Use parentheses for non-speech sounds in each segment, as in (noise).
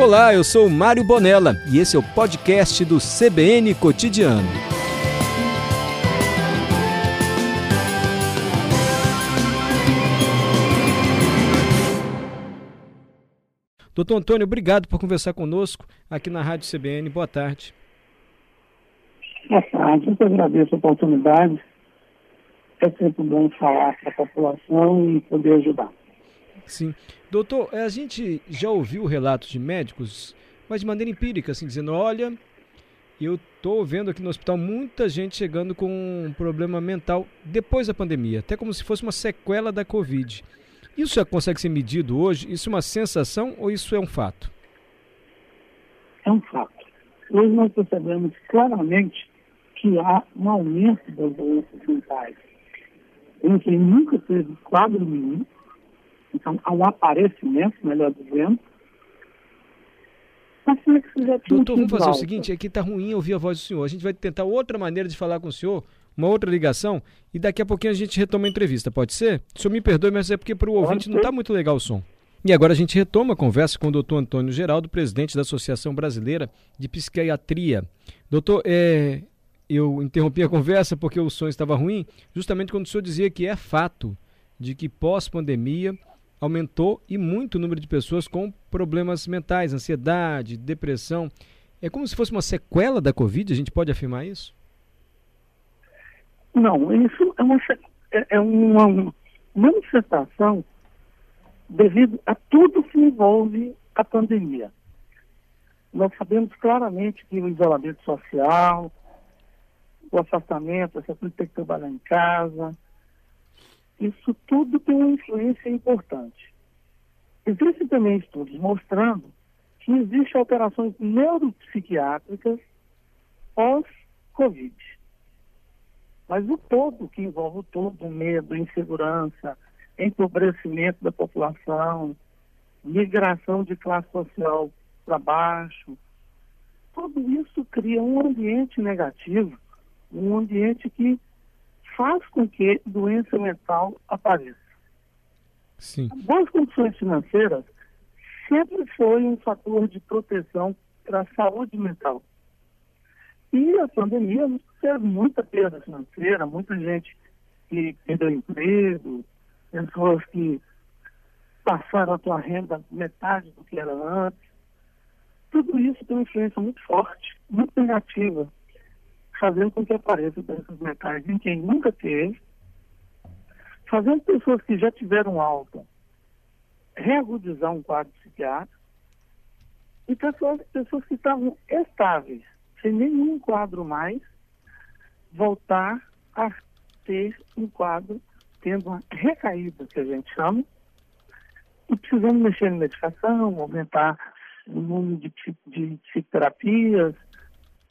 Olá, eu sou Mário Bonella e esse é o podcast do CBN Cotidiano. Doutor Antônio, obrigado por conversar conosco aqui na Rádio CBN. Boa tarde. Boa tarde, eu agradeço a oportunidade. É sempre bom falar para a população e poder ajudar. Sim. Doutor, a gente já ouviu relatos de médicos, mas de maneira empírica, assim, dizendo, olha, eu estou vendo aqui no hospital muita gente chegando com um problema mental depois da pandemia, até como se fosse uma sequela da Covid. Isso já consegue ser medido hoje? Isso é uma sensação ou isso é um fato? É um fato. Hoje nós percebemos claramente que há um aumento das doenças mentais. Em quem nunca teve quadro nenhum, então, há um aparecimento, melhor dizendo. Que já Doutor, vamos fazer alta. o seguinte, aqui está ruim ouvir a voz do senhor. A gente vai tentar outra maneira de falar com o senhor, uma outra ligação, e daqui a pouquinho a gente retoma a entrevista, pode ser? O senhor me perdoe, mas é porque para o ouvinte não está muito legal o som. E agora a gente retoma a conversa com o doutor Antônio Geraldo, presidente da Associação Brasileira de Psiquiatria. Doutor, é, eu interrompi a conversa porque o som estava ruim, justamente quando o senhor dizia que é fato de que pós-pandemia aumentou e muito o número de pessoas com problemas mentais, ansiedade, depressão. É como se fosse uma sequela da Covid, a gente pode afirmar isso? Não, isso é uma, é, é uma manifestação devido a tudo que envolve a pandemia. Nós sabemos claramente que o isolamento social, o afastamento, essa ter que trabalhar em casa, isso tudo tem uma influência importante. Existem também estudos mostrando que existem alterações neuropsiquiátricas pós-Covid. Mas o todo, que envolve o todo, medo, insegurança, empobrecimento da população, migração de classe social para baixo, tudo isso cria um ambiente negativo, um ambiente que faz com que doença mental apareça. Sim. Boas condições financeiras sempre foi um fator de proteção para a saúde mental. E a pandemia teve muita perda financeira, muita gente que perdeu emprego, pessoas que passaram a sua renda metade do que era antes. Tudo isso tem uma influência muito forte, muito negativa fazendo com que apareçam doenças mentais em quem nunca teve, fazendo pessoas que já tiveram alta reagudizar um quadro psiquiátrico e pessoas, pessoas que estavam estáveis, sem nenhum quadro mais, voltar a ter um quadro tendo uma recaída, que a gente chama, e precisando mexer em medicação, aumentar o número de, de psicoterapias,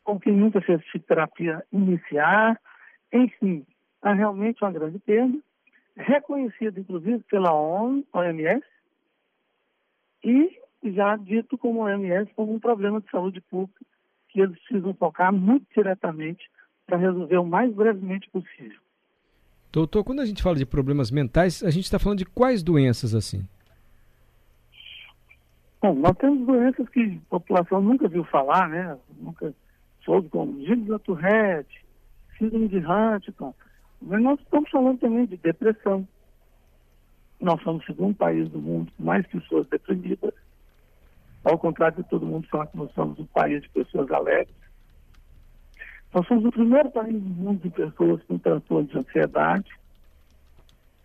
com quem nunca fez terapia iniciar. Enfim, há realmente uma grande perda, reconhecida inclusive pela OMS e já dito como OMS como um problema de saúde pública que eles precisam focar muito diretamente para resolver o mais brevemente possível. Doutor, quando a gente fala de problemas mentais, a gente está falando de quais doenças assim? Bom, nós temos doenças que a população nunca viu falar, né? Nunca soube como Gilles da Tourette, síndrome de Huntington, mas nós estamos falando também de depressão. Nós somos o segundo país do mundo com mais pessoas deprimidas, ao contrário de todo mundo falar que nós somos um país de pessoas alegres. Nós somos o primeiro país do mundo de pessoas com transtorno de ansiedade.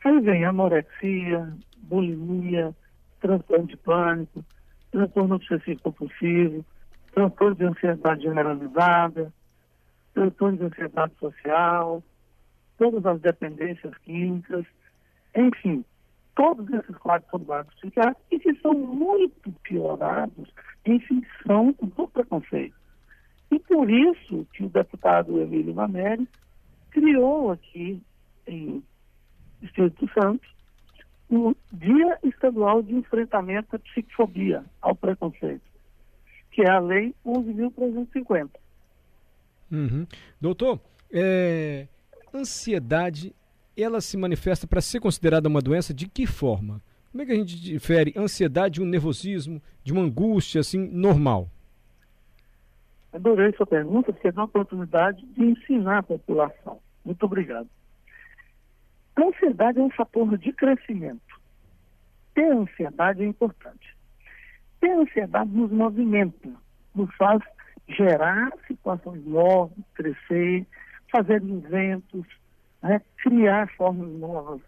Aí vem anorexia, bulimia, transtorno de pânico, transtorno obsessivo compulsivo, transtorno de ansiedade generalizada, transtorno de ansiedade social, todas as dependências químicas, enfim, todos esses quadros são psiquiátricos e que são muito piorados em função do preconceito. E por isso que o deputado Emílio Maneri criou aqui em Espírito Santo o Dia Estadual de Enfrentamento à Psicofobia, ao Preconceito que é a Lei 11.350. Uhum. Doutor, é, ansiedade, ela se manifesta para ser considerada uma doença de que forma? Como é que a gente difere ansiedade de um nervosismo, de uma angústia assim normal? Adorei sua pergunta, porque é uma oportunidade de ensinar a população. Muito obrigado. A ansiedade é um fator de crescimento. Ter ansiedade é importante. Ter ansiedade nos movimenta, nos faz gerar situações novas, crescer, fazer inventos, né? criar formas novas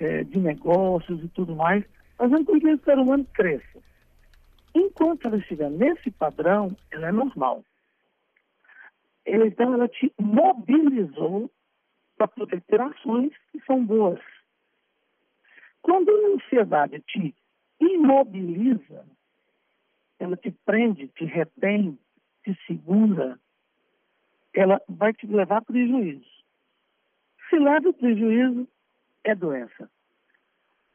é, de negócios e tudo mais, fazendo com que o ser humano cresça. Enquanto ela estiver nesse padrão, ela é normal. Então, ela te mobilizou para poder ter ações que são boas. Quando a ansiedade te imobiliza, ela te prende, te retém, te segura, ela vai te levar a prejuízo. Se leva o prejuízo, é doença.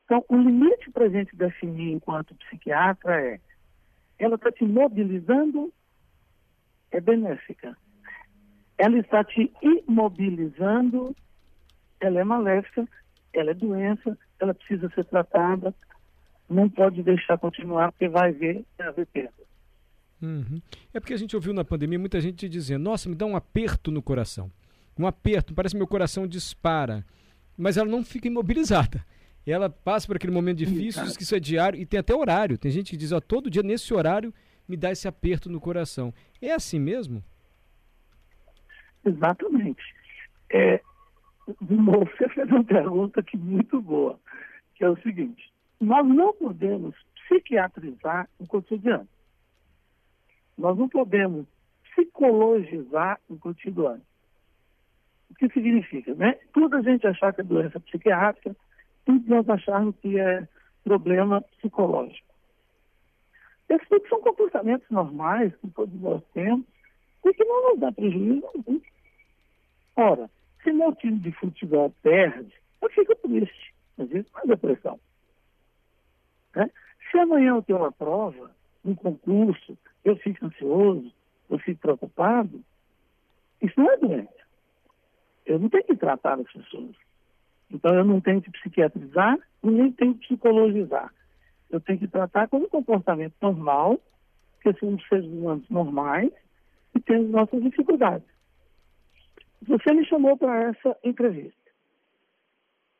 Então, o limite para a gente definir enquanto psiquiatra é ela está te mobilizando, é benéfica ela está te imobilizando, ela é maléfica, ela é doença, ela precisa ser tratada, não pode deixar continuar, porque vai ver, vai haver perda. Uhum. É porque a gente ouviu na pandemia muita gente dizendo, nossa, me dá um aperto no coração. Um aperto, parece que meu coração dispara. Mas ela não fica imobilizada. Ela passa por aquele momento difícil, diz que isso é diário, e tem até horário. Tem gente que diz, ó, todo dia nesse horário me dá esse aperto no coração. É assim mesmo? Exatamente. É, você fez uma (laughs) pergunta que muito boa, que é o seguinte: nós não podemos psiquiatrizar o cotidiano. Nós não podemos psicologizar o cotidiano. O que significa, né? Tudo a gente achar que é doença psiquiátrica, tudo nós acharmos que é problema psicológico. Esses são comportamentos normais que todos nós temos e que não nos dá prejuízo algum. Ora, se meu time de futebol perde, eu fico triste, isso não é depressão. Né? Se amanhã eu tenho uma prova, um concurso, eu fico ansioso, eu fico preocupado, isso não é doença. Eu não tenho que tratar as pessoas. Então eu não tenho que psiquiatrizar e nem tenho que psicologizar. Eu tenho que tratar como um comportamento normal, porque somos seres humanos normais e temos nossas dificuldades. Você me chamou para essa entrevista.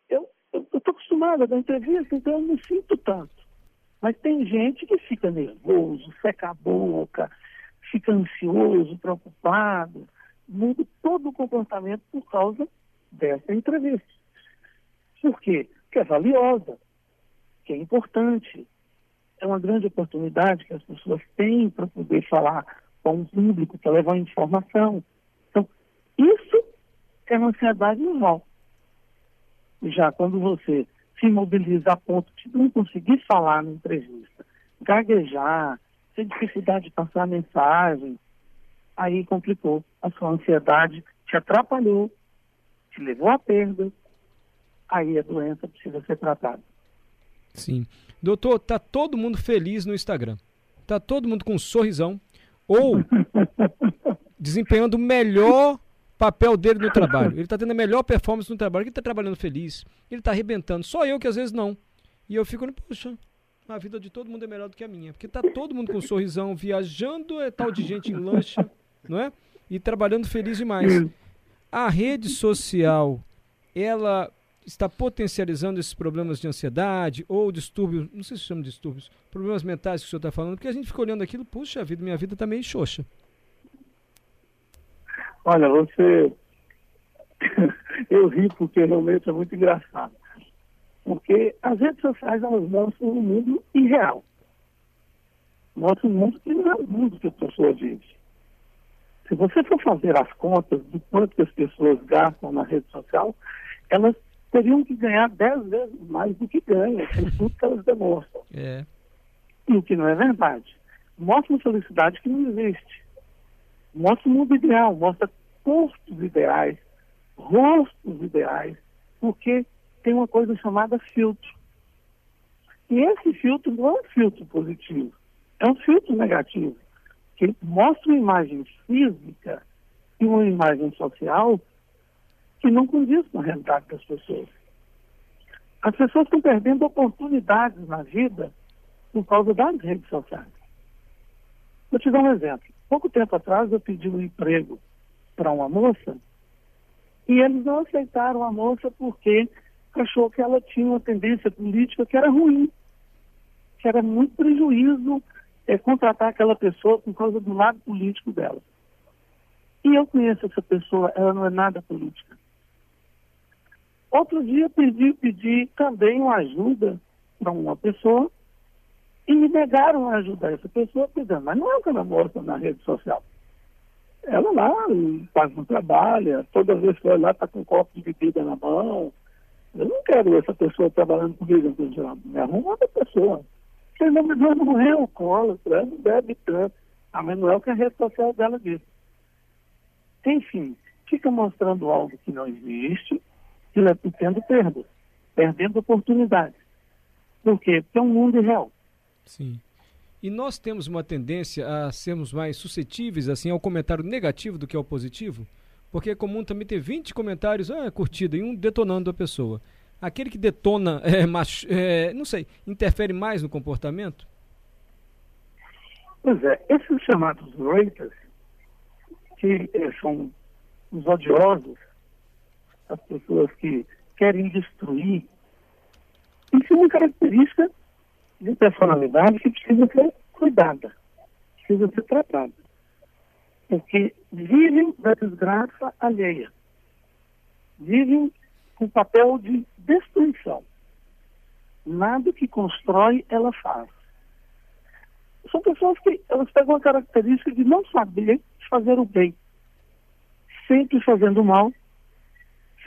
Eu estou acostumada da entrevista, então eu não sinto tanto. Mas tem gente que fica nervoso, seca a boca, fica ansioso, preocupado, muda todo o comportamento por causa dessa entrevista. Por quê? Porque é valiosa, que é importante, é uma grande oportunidade que as pessoas têm para poder falar com um público, para levar informação. Então, isso é uma ansiedade normal. Já quando você se mobiliza a ponto de não conseguir falar na entrevista, gaguejar, ter dificuldade de passar a mensagem, aí complicou. A sua ansiedade te atrapalhou, te levou à perda, aí a doença precisa ser tratada. Sim. Doutor, tá todo mundo feliz no Instagram. Tá todo mundo com um sorrisão ou (laughs) desempenhando o melhor papel dele no trabalho. (laughs) Ele está tendo a melhor performance no trabalho. Ele está trabalhando feliz. Ele está arrebentando. Só eu que às vezes não. E eu fico, poxa, a vida de todo mundo é melhor do que a minha. Porque tá todo mundo com um sorrisão, viajando, é tal de gente em lancha, não é? E trabalhando feliz demais. A rede social, ela está potencializando esses problemas de ansiedade ou distúrbios, não sei se chama de distúrbios, problemas mentais que o senhor está falando, porque a gente fica olhando aquilo, puxa vida, minha vida está meio xoxa. Olha, você. (laughs) Eu ri porque realmente é muito engraçado. Porque as redes sociais elas mostram um mundo irreal. Mostram um mundo que não é o mundo que as pessoas vivem. Se você for fazer as contas do quanto que as pessoas gastam na rede social, elas teriam que ganhar dez vezes mais do que ganham, por tudo que elas demonstram. É. E o que não é verdade. Mostra uma felicidade que não existe mostra o mundo ideal, mostra corpos ideais, rostos ideais, porque tem uma coisa chamada filtro. E esse filtro não é um filtro positivo, é um filtro negativo, que mostra uma imagem física e uma imagem social que não condiz com a realidade das pessoas. As pessoas estão perdendo oportunidades na vida por causa das redes sociais. Vou te dar um exemplo. Pouco tempo atrás eu pedi um emprego para uma moça e eles não aceitaram a moça porque achou que ela tinha uma tendência política que era ruim, que era muito prejuízo é, contratar aquela pessoa por causa do lado político dela. E eu conheço essa pessoa, ela não é nada política. Outro dia pedi, pedi também uma ajuda para uma pessoa e negaram a ajudar essa pessoa, dizendo, mas não é o que ela mostra na rede social. Ela lá faz um trabalho, toda vez que eu lá está com um copo de bebida na mão. Eu não quero essa pessoa trabalhando comigo, me arruma outra pessoa. Porque não, não é alcoólatra, não bebe tanto. Ah, mas não é o que a rede social dela diz. Enfim, fica mostrando algo que não existe e tendo perdas, perdendo oportunidades. Porque é um mundo irreal. Sim. E nós temos uma tendência a sermos mais suscetíveis assim ao comentário negativo do que ao positivo? Porque é comum também ter 20 comentários, ah, curtida, e um detonando a pessoa. Aquele que detona, (laughs) é, macho, é, não sei, interfere mais no comportamento? Pois é, esses chamados haters, que eh, são os odiosos, as pessoas que querem destruir, isso é uma característica de personalidade que precisa ser cuidada, precisa ser tratada. Porque vivem da desgraça alheia. Vivem com papel de destruição. Nada que constrói, ela faz. São pessoas que elas pegam a característica de não saber fazer o bem. Sempre fazendo mal,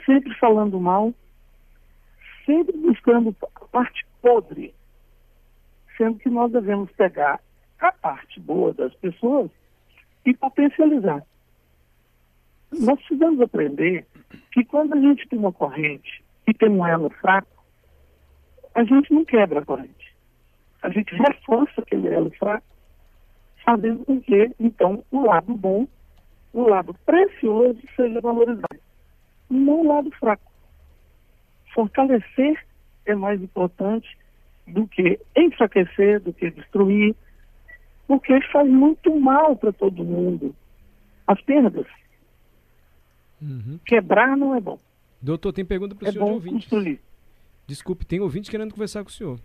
sempre falando mal, sempre buscando a parte podre sendo que nós devemos pegar a parte boa das pessoas e potencializar. Nós precisamos aprender que quando a gente tem uma corrente e tem um elo fraco, a gente não quebra a corrente. A gente reforça aquele elo fraco, fazendo com que, então, o lado bom, o lado precioso seja valorizado, não o lado fraco. Fortalecer é mais importante do que enfraquecer, do que destruir, porque faz muito mal para todo mundo. As perdas. Uhum. Quebrar não é bom. Doutor, tem pergunta para o é senhor de ouvinte. Construir. Desculpe, tem ouvinte querendo conversar com o senhor.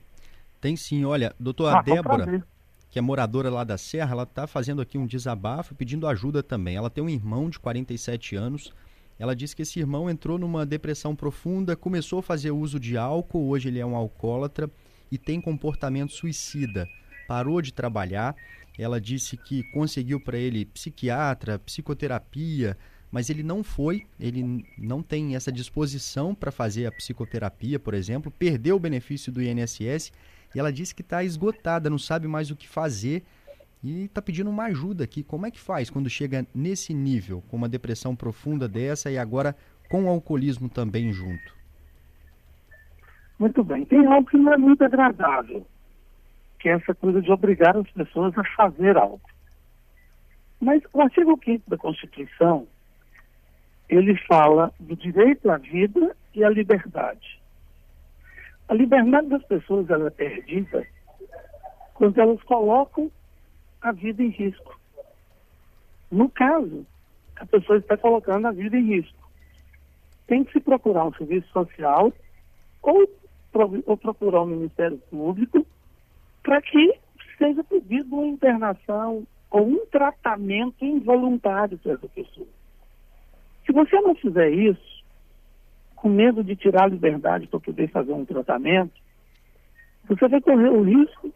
Tem sim, olha, doutor, ah, a Débora, que é moradora lá da Serra, ela está fazendo aqui um desabafo pedindo ajuda também. Ela tem um irmão de 47 anos. Ela disse que esse irmão entrou numa depressão profunda, começou a fazer uso de álcool, hoje ele é um alcoólatra e tem comportamento suicida. Parou de trabalhar. Ela disse que conseguiu para ele psiquiatra, psicoterapia, mas ele não foi, ele não tem essa disposição para fazer a psicoterapia, por exemplo, perdeu o benefício do INSS e ela disse que está esgotada, não sabe mais o que fazer e está pedindo uma ajuda aqui. Como é que faz quando chega nesse nível, com uma depressão profunda dessa e agora com o alcoolismo também junto? Muito bem. Tem algo que não é muito agradável, que é essa coisa de obrigar as pessoas a fazer algo. Mas o artigo 5 da Constituição, ele fala do direito à vida e à liberdade. A liberdade das pessoas ela é perdida quando elas colocam a vida em risco. No caso, a pessoa está colocando a vida em risco. Tem que se procurar um serviço social ou ou procurar o Ministério Público para que seja pedido uma internação ou um tratamento involuntário para essa pessoa. Se você não fizer isso, com medo de tirar a liberdade para poder fazer um tratamento, você vai correr o risco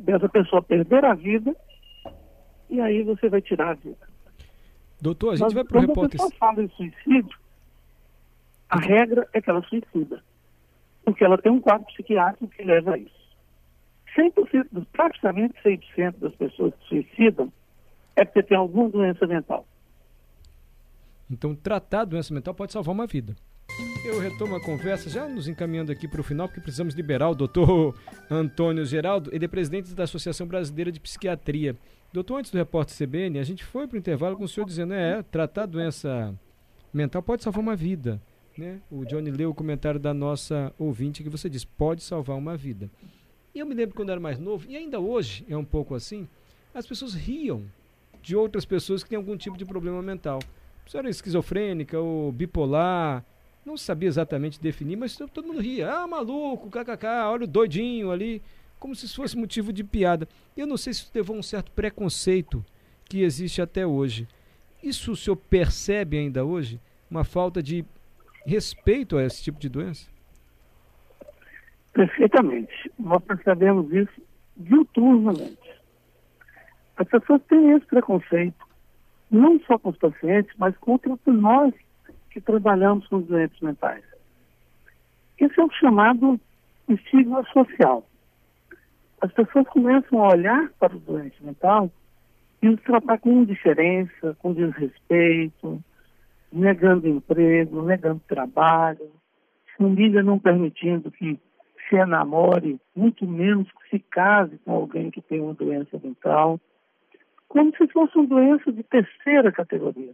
dessa pessoa perder a vida e aí você vai tirar a vida. Doutor, a gente Mas, vai para o repórter... Quando a pessoa fala em suicídio, a regra é que ela suicida porque ela tem um quadro psiquiátrico que leva a isso. 100%, praticamente 100% das pessoas que suicidam é porque tem alguma doença mental. Então, tratar a doença mental pode salvar uma vida. Eu retomo a conversa, já nos encaminhando aqui para o final, porque precisamos liberar o doutor Antônio Geraldo, ele é presidente da Associação Brasileira de Psiquiatria. Doutor, antes do repórter CBN, a gente foi para o intervalo com o senhor dizendo, é, tratar a doença mental pode salvar uma vida. Né? O Johnny leu o comentário da nossa ouvinte que você diz, pode salvar uma vida. E eu me lembro quando era mais novo, e ainda hoje é um pouco assim, as pessoas riam de outras pessoas que têm algum tipo de problema mental. A pessoa era esquizofrênica ou bipolar, não sabia exatamente definir, mas todo mundo ria. Ah, maluco, kkk, olha o doidinho ali, como se isso fosse motivo de piada. Eu não sei se isso levou um certo preconceito que existe até hoje. Isso o senhor percebe ainda hoje? Uma falta de respeito a esse tipo de doença? Perfeitamente. Nós percebemos isso diuturnamente. As pessoas têm esse preconceito, não só com os pacientes, mas contra nós que trabalhamos com os doentes mentais. Esse é o chamado estigma social. As pessoas começam a olhar para o doente mental e os tratar com indiferença, com desrespeito, negando emprego, negando trabalho, família não permitindo que se namore, muito menos que se case com alguém que tem uma doença mental, como se fosse uma doença de terceira categoria,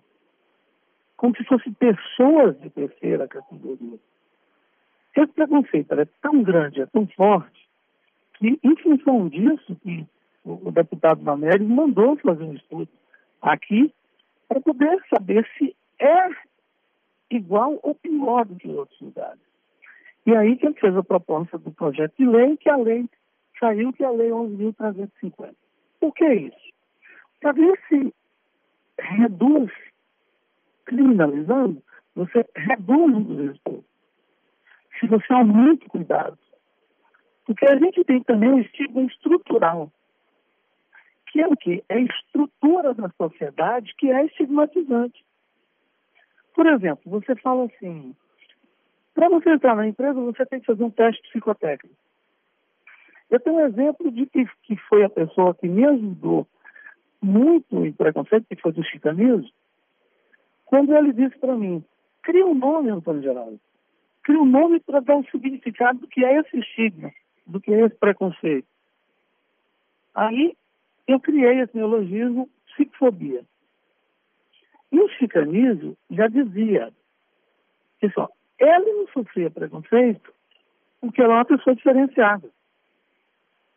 como se fossem pessoas de terceira categoria. Esse preconceito é tão grande, é tão forte, que em função disso, que o, o deputado Mameri mandou fazer um estudo aqui para poder saber se é igual ou pior do que outros lugares. E aí que ele fez a proposta do projeto de lei, que a lei saiu, que é a lei 11.350. Por que isso? Para ver se reduz, criminalizando, você reduz o risco. Se você aumenta o cuidado. Porque a gente tem também um estigma estrutural, que é o quê? É a estrutura da sociedade que é estigmatizante. Por exemplo, você fala assim, para você entrar na empresa, você tem que fazer um teste psicotécnico. Eu tenho um exemplo de que, que foi a pessoa que me ajudou muito em preconceito, que foi do chicanismo, quando ele disse para mim, cria um nome, Antônio Geraldo. Cria um nome para dar um significado do que é esse estigma, do que é esse preconceito. Aí eu criei esse neologismo psicofobia. E o chicanismo já dizia que só, ele não sofria preconceito porque era uma pessoa diferenciada.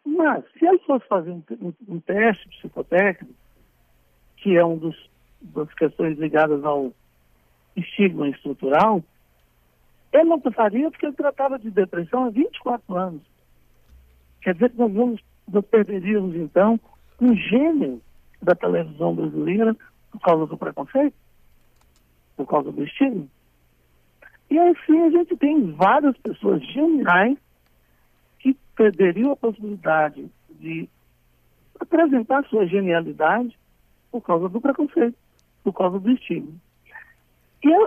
Mas, se ele fosse fazer um, um, um teste psicotécnico, que é uma das questões ligadas ao estigma estrutural, ele não passaria porque ele tratava de depressão há 24 anos. Quer dizer que nós, vamos, nós perderíamos, então, um gênio da televisão brasileira por causa do preconceito, por causa do estigma. E assim a gente tem várias pessoas geniais que perderiam a possibilidade de apresentar sua genialidade por causa do preconceito, por causa do estigma. E é,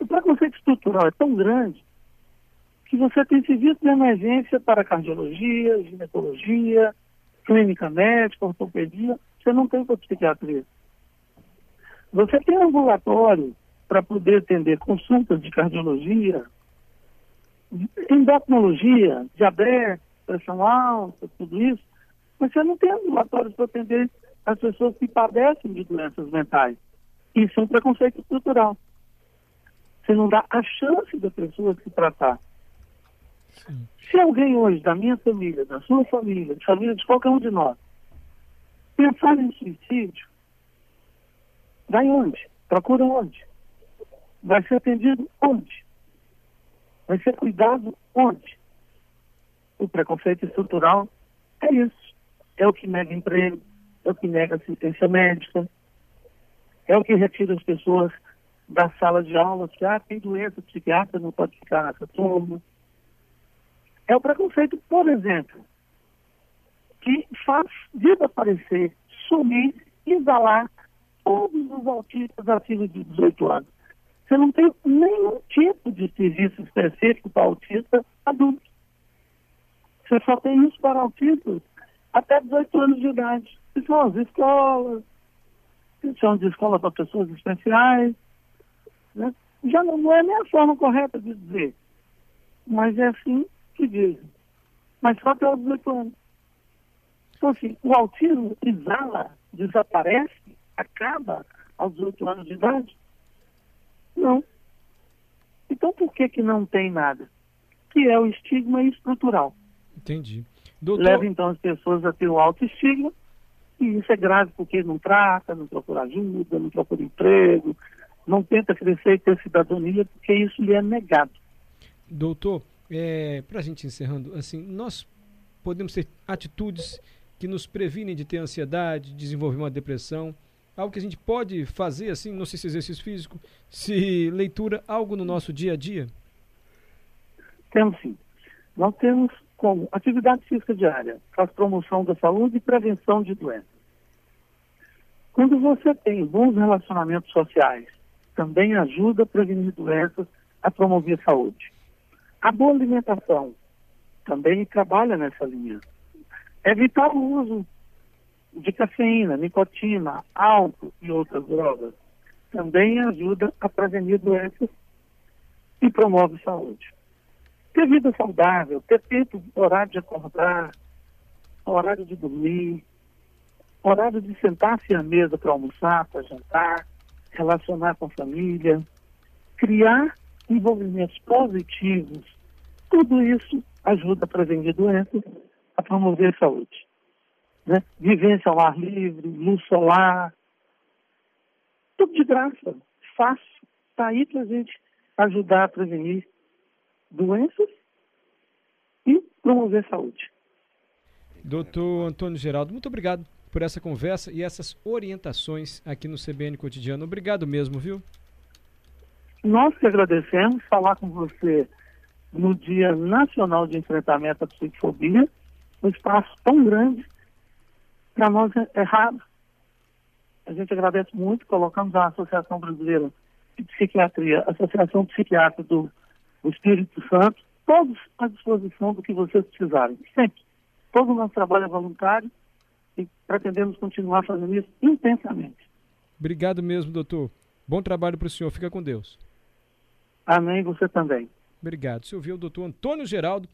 o, preconceito estrutural é tão grande que você tem serviço de emergência para cardiologia, ginecologia, clínica médica, ortopedia, você não tem para psiquiatria. Você tem ambulatório para poder atender consultas de cardiologia, endocrinologia, diabetes, pressão alta, tudo isso, mas você não tem ambulatórios para atender as pessoas que padecem de doenças mentais. Isso é um preconceito estrutural. Você não dá a chance da pessoa se tratar. Sim. Se alguém hoje, da minha família, da sua família, da família de qualquer um de nós, pensar em suicídio, vai onde? Procura onde? Vai ser atendido onde? Vai ser cuidado onde? O preconceito estrutural é isso. É o que nega emprego, é o que nega assistência médica, é o que retira as pessoas da sala de aula, que ah, tem doença psiquiátrica, não pode ficar nessa turma. É o preconceito, por exemplo, que faz desaparecer, sumir, isolar todos os autistas acima de 18 anos. Você não tem nenhum tipo de serviço específico para autista adulto. Você só tem isso para autistas até 18 anos de idade. Que são as escolas, que são de escola para pessoas especiais. Né? Já não, não é nem a forma correta de dizer, mas é assim que dizem. Mas só até os 18 anos. Então, assim, o autismo exala, desaparece, acaba aos 18 anos de idade? Não. Então, por que, que não tem nada? Que é o estigma estrutural. Entendi. Doutor... Leva, então, as pessoas a ter o autoestigma, e isso é grave porque não trata, não procura ajuda, não procura emprego, não tenta crescer e ter cidadania, porque isso lhe é negado. Doutor, é, para a gente encerrando, assim, nós podemos ter atitudes que nos previnem de ter ansiedade, desenvolver uma depressão, algo que a gente pode fazer, assim, não sei se exercício físico, se leitura, algo no nosso dia a dia? Temos sim. Nós temos como atividade física diária, faz promoção da saúde e prevenção de doenças. Quando você tem bons relacionamentos sociais, também ajuda a prevenir doenças, a promover a saúde. A boa alimentação também trabalha nessa linha. Evitar o uso de cafeína, nicotina, álcool e outras drogas também ajuda a prevenir doenças e promove saúde. Ter vida saudável, ter tempo, horário de acordar, horário de dormir, horário de sentar-se à mesa para almoçar, para jantar, relacionar com a família, criar envolvimentos positivos, tudo isso ajuda a prevenir doenças, a promover saúde. Né? Vivência ao ar livre, luz solar, tudo de graça, fácil, está aí para a gente ajudar a prevenir doenças e promover saúde. Doutor Antônio Geraldo, muito obrigado por essa conversa e essas orientações aqui no CBN Cotidiano. Obrigado mesmo, viu? Nós que agradecemos falar com você no Dia Nacional de Enfrentamento à Psicofobia, um espaço tão grande, para nós é, raro. A gente agradece muito, colocamos a Associação Brasileira de Psiquiatria, Associação Psiquiátrica do, do Espírito Santo, todos à disposição do que vocês precisarem, sempre. Todo o nosso trabalho é voluntário e pretendemos continuar fazendo isso intensamente. Obrigado mesmo, doutor. Bom trabalho para o senhor. Fica com Deus. Amém. Você também. Obrigado. Você ouviu o doutor Antônio Geraldo,